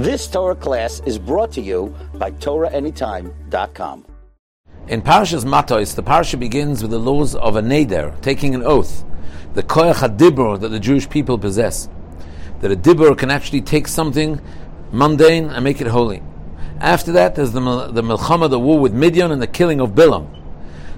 This Torah class is brought to you by TorahAnytime.com. In Parashas Matos, the parasha begins with the laws of a neder, taking an oath, the koyach hadibur that the Jewish people possess, that a dibur can actually take something mundane and make it holy. After that, there's the, the milchama, the war with Midian, and the killing of Bilam.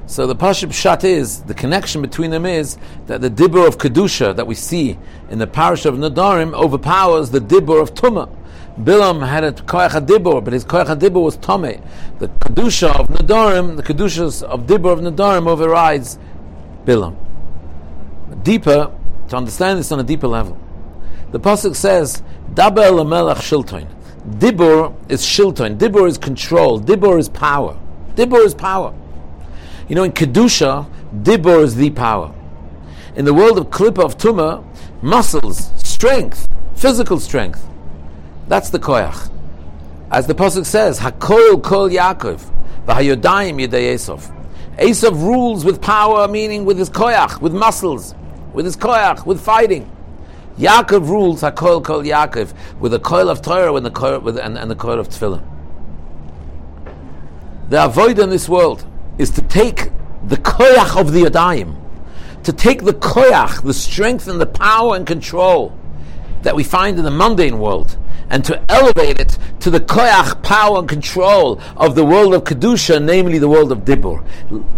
So the Pashut Pshat is, the connection between them is that the Dibur of Kedusha that we see in the parish of Nadarim overpowers the Dibur of Tumah. Bilam had a Koyach HaDibur, but his Koyach HaDibur was Tomei. The Kedusha of Nadarim, the Kedushas of Dibur of Nadarim overrides Bilam. Deeper, to understand this on a deeper level, the Pasuk says, Daber Lamelach Shiltoin. Dibur is Shiltoin. Dibur is control. Dibur is power. Dibur is power. You know, in Kedusha, Dibur is the power. In the world of Klippa of Tumah, muscles, strength, physical strength. That's the koyach. As the Pasuk says, Hakol kol Yaakov, v'hayodayim yedei Esav. Esav rules with power, meaning with his koyach, with muscles, with his koyach, with fighting. Yaakov rules Hakol kol Yaakov, with the coil of Torah and the coil, with, and, and the coil of Tefillah. The avoid in this world is to take the koyach of the Yadayim, to take the koyach, the strength and the power and control that we find in the mundane world, and to elevate it to the koyach, power and control of the world of Kedusha, namely the world of Dibur.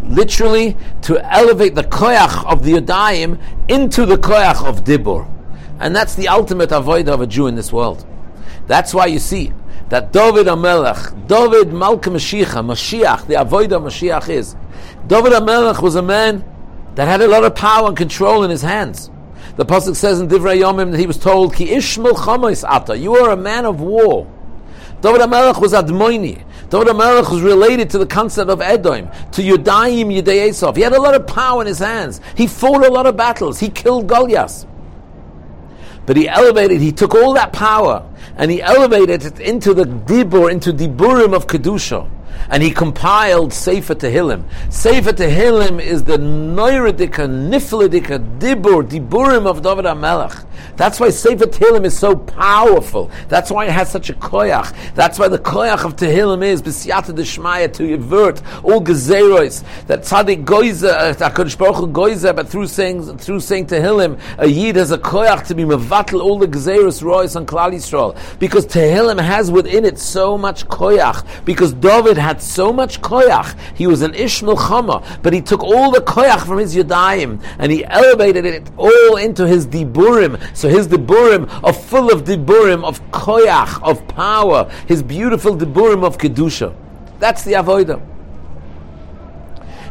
Literally, to elevate the koyach of the Yadayim into the koyach of Dibur. And that's the ultimate avoid of a Jew in this world. That's why you see that David Amelech, David Malka Mashiach, Mashiach, the avoid of Mashiach is, David Amelech was a man that had a lot of power and control in his hands. The pasuk says in Divrei Yomim that he was told, "Ki Ish Milchamos Ata, you are a man of war." David Amelech was Admoini. David Amelech was related to the concept of Edom, to Yudayim Yudei. He had a lot of power in his hands. He fought a lot of battles. He killed Goliath. But he elevated, he took all that power and he elevated it into the Dibur, into Diburim of Kedusha and he compiled Sefer Tehillim. Sefer Tehillim is the Noiradika, Nifladika, Dibur, Diburim of David HaMelech. That's why Sefer Tehillim is so powerful. That's why it has such a koyach. That's why the koyach of Tehillim is B'siyata Deshmaya to avert all gezeros that Tzadik Goiza, uh, HaKadosh Baruch Hu Goiza, but through saying through saying Tehillim, a Yid has a koyach to be mevatel all the gezeros rois on Klal Yisrael because Tehillim has within it so much koyach because David had so much koyach. He was an Ish Milchama, but he took all the koyach from his Yadayim and he elevated it all into his Diburim. So his Diburim are full of Diburim, of koyach, of power. His beautiful Diburim of Kedusha. That's the Avodah.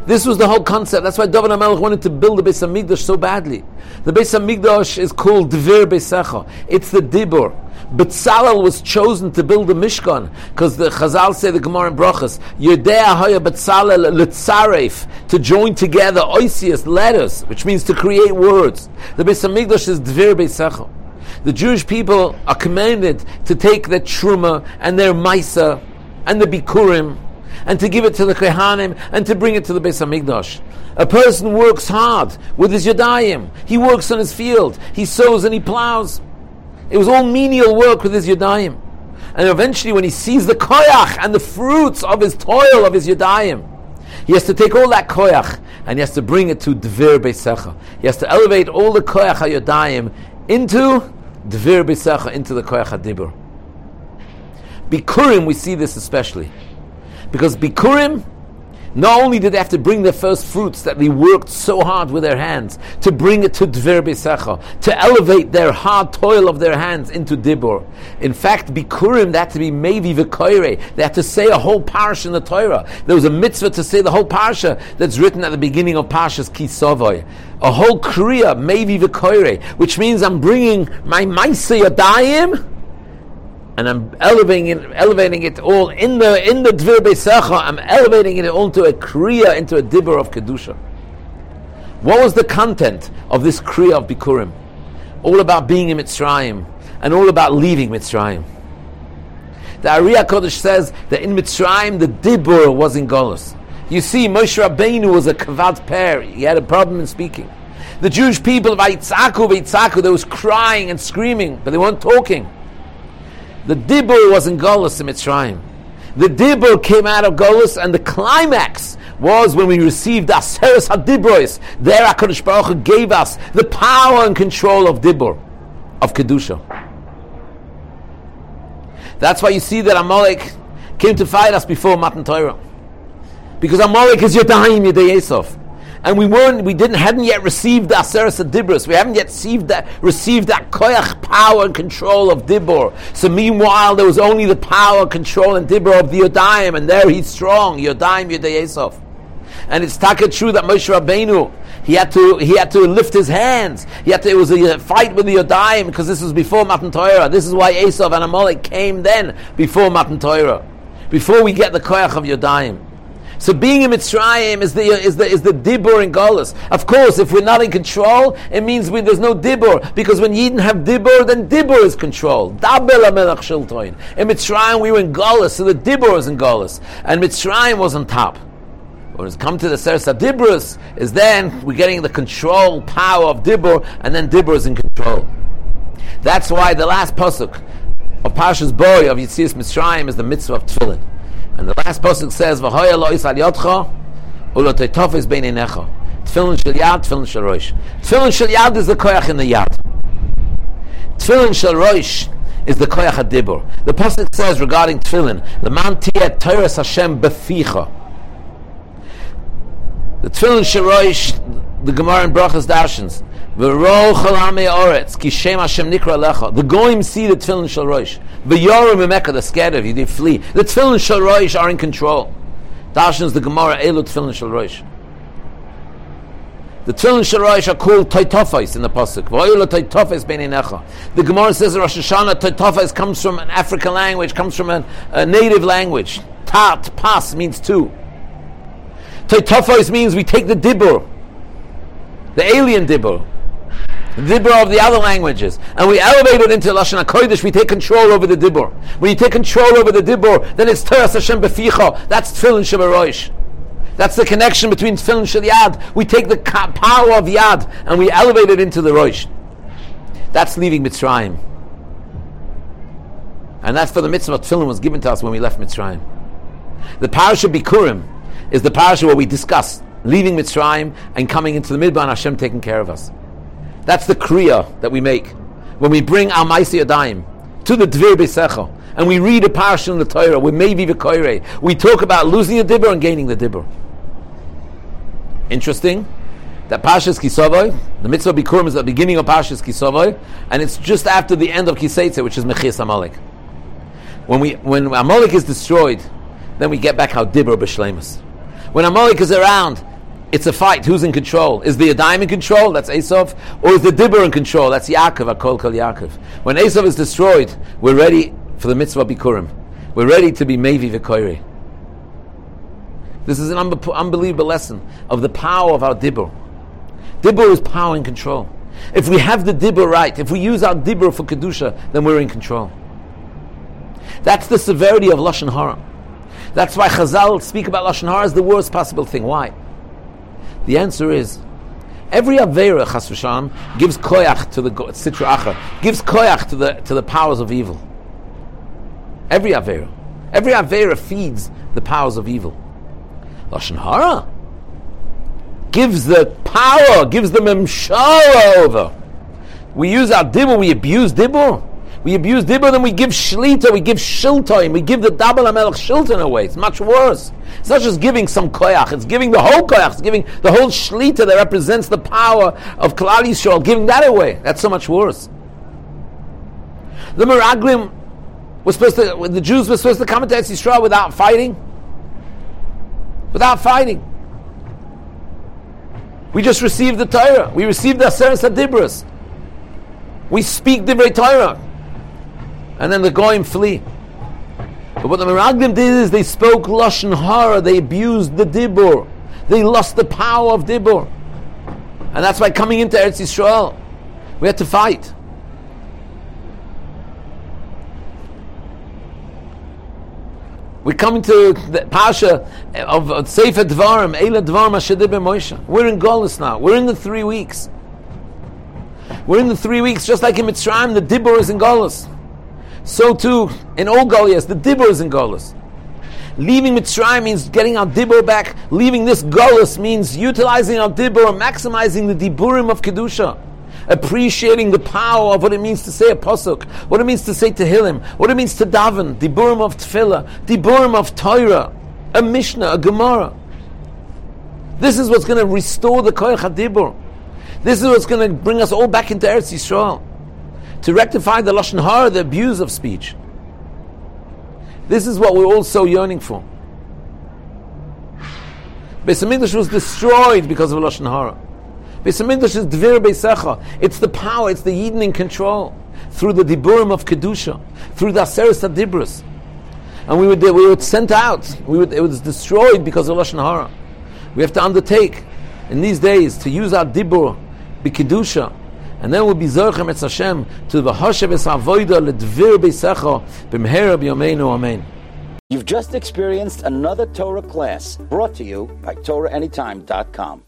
This was the whole concept. That's why David HaMelech wanted to build the Beis Hamikdash so badly. The Beis Hamikdash is called Dvir Beisecha. It's the Dibur. Betzalel was chosen to build the Mishkan because the Chazal say the Gemara in Brachas, Yedea Haya Betzalel Litzaref to join together oisius letters, which means to create words. The Beis Hamikdash is Dvir Beisecha. The Jewish people are commanded to take their truma and their maisa and the bikurim and to give it to the Kehanim and to bring it to the Beis Hamikdash. A person works hard with his yadayim. He works on his field. He sows and he plows. It was all menial work with his yadayim. And eventually, when he sees the koyach and the fruits of his toil of his yadayim, he has to take all that koyach and he has to bring it to Dvir Beisecha. He has to elevate all the koyach hayodayim into Dvir Beisecha, into the koyach hadibur. Bikurim, we see this especially. Because Bikurim, not only did they have to bring their first fruits that they worked so hard with their hands to bring it to Dvir Beisecha, to elevate their hard toil of their hands into Dibur. In fact, Bikurim, had to be Mevi V'koire. They had to say a whole parsha in the Torah. There was a mitzvah to say the whole parsha that's written at the beginning of Parshas Kisavoy. A whole Kriya, Mevi V'koire, which means I'm bringing my Maisa Yadayim and I'm elevating it, elevating it all in the in the Dvir Beisecha. I'm elevating it all into a kriya, into a dibber of kedusha. What was the content of this kriya of Bikurim? All about being in Mitzrayim and all about leaving Mitzrayim. The Ari HaKadosh says that in Mitzrayim the dibur was in Golos. You see, Moshe Rabbeinu was a kvad peh. He had a problem in speaking. The Jewish people of Aitzaku, Aitzaku, they was crying and screaming, but they weren't talking. The Dibur was in Golis in Mitzrayim. The Dibur came out of Golis, and the climax was when we received Aseres HaDibrois. There HaKadosh Baruch Hu gave us the power and control of Dibur, of Kedusha. That's why you see that Amalek came to fight us before Matan Torah. Because Amalek is Yodayim Yedei Esov and we weren't, we didn't, hadn't yet received the Aseres Dibros. We haven't yet received that, received that koyach power and control of Dibor. So meanwhile, there was only the power, control, and Dibor of the Yodayim, and there he's strong, Yodayim Yodayesov. And it's taka true that Moshe Rabbeinu, he had to he had to lift his hands. He had to, it was a fight with the Yodayim because this was before Matan Torah. This is why Esav and Amalek came then before Matan Torah, before we get the koyach of Yodayim. So being in Mitzrayim is the is the is the dibur in Golas. Of course, if we're not in control, it means we, there's no dibur because when Yidden have dibur, then dibur is control. Dabel amelach shiltoin. In Mitzrayim, we were in Golas, so the dibur was in Golas, and Mitzrayim was on top. When it's come to the Seres Dibrus, is then we're getting the control power of dibur, and then dibur is in control. That's why the last pasuk of Pasha's boy of Yitzias Mitzrayim is the mitzvah of Tefillin. And the last pasuk says, "V'hoya lo isal yotcha, ulo teitofes bein enecha." Tefillin shel yad, tefillin shel roish. Tefillin shel yad is the koyach in the yad. Tefillin shel roish is the koyach adibur. The pasuk says regarding tefillin, "The man tiyet Torah Hashem beficha." The tefillin shel roish, the Gemara in Brachas Darshins. The goyim see the tefillin shel roish. V'yorim emeka, the scared of you, they flee. The tefillin shel roish are in control. Darshans the Gemara elu tefillin shel roish. The tefillin shel roish are called taitofais in the pasuk. V'oyla taitofais beinenecha. The Gemara says in Rosh Hashanah taitofais comes from an African language, comes from a native language. Tat pas means two. Taitofais means we take the dibur, the alien dibur dibur of the other languages, and we elevate it into lashon hakodesh. We take control over the dibur. When you take control over the dibur, then it's teras Hashem beficha. That's tefillin shabaroish. That's the connection between tefillin shel yad. We take the power of yad and we elevate it into the roish. That's leaving Mitzrayim. And that's for the mitzvah tefillin was given to us when we left Mitzrayim. The parasha Bikurim is the parasha where we discuss leaving Mitzrayim and coming into the Midbar and Hashem taking care of us. That's the kriya that we make when we bring our Maisi to the Dvir Beisecha and we read a parsha in the Torah. We maybe v'koire. We talk about losing the dibur and gaining the dibur. Interesting. That Pashas Kisavoy, the mitzvah Bikurim is the beginning of Pashas Kisavoy, and it's just after the end of Kiseitze, which is Mechias Amalek. When we when Amalek is destroyed, then we get back our dibur b'shlemus. When Amalek is around, it's a fight. Who's in control? Is the Adayim in control? That's Esav. Or is the Dibber in control? That's Yaakov, Akol Kol Yaakov. When Esav is destroyed, we're ready for the mitzvah Bikurim. We're ready to be Mevi V'koiri. This is an un- unbelievable lesson of the power of our Dibber. Dibber is power and control. If we have the Dibber right, if we use our Dibber for Kedusha, then we're in control. That's the severity of Lashon Hara. That's why Chazal speak about Lashon Hara as the worst possible thing. Why? The answer is every avera chas v'sham gives koyach to the sitra achra, gives koyach to the to the powers of evil. Every avera, every avera feeds the powers of evil. Lashon hara gives the power, gives the memshara over. We use our dibur, we abuse dibur. We abuse dibur, then we give shlita, we give shiltoin, we give the double amelach shilton away. It's much worse. It's not just giving some koyach, it's giving the whole koyach, it's giving the whole shlita that represents the power of Klal Yisrael, giving that away. That's so much worse. The Meraglim was supposed to, the Jews were supposed to come into Yisrael without fighting. Without fighting. We just received the Torah. We received the Aseret Adibras. We speak Divrei Torah and then the goyim flee. But what the Meraglim did is they spoke lashon hara. They abused the dibur. They lost the power of dibur, and that's why coming into Eretz Yisrael, we had to fight. We're coming to the Pasha of Sefer Dvarim, Eila Dvarim Ashadib Moshe. We're in Golis now. We're in the three weeks. We're in the three weeks, just like in Mitzrayim, the Dibur is in Golis. So too, in all Goliaths, the Dibur is in Golis. Leaving Mitzrayim means getting our Dibur back. Leaving this Golis means utilizing our Dibur, maximizing the Diburim of Kedusha. Appreciating the power of what it means to say a Pasuk, what it means to say Tehillim, what it means to daven, Diburim of Tefillah, Diburim of Torah, a Mishnah, a Gemara. This is what's going to restore the Koyach HaDibur. This is what's going to bring us all back into Eretz Yisrael. To rectify the Lashon Hara, the abuse of speech. This is what we're all so yearning for. Beis Hamikdash was destroyed because of Lashon Hara. Beis Hamikdash is Dvir Beisecha. It's the power, it's the Yidden in control. Through the Diburim of Kedusha. Through the Aseres Adibrus. And we were, we were sent out. We were, it was destroyed because of Lashon Hara. We have to undertake in these days to use our Dibur, B'Kedusha, and then we'll be Zerchem Etz Hashem to the Hashem Es Ledvir Beisecha B'Mehera B'Yomeinu Amen. You've just experienced another Torah class brought to you by TorahAnytime.com.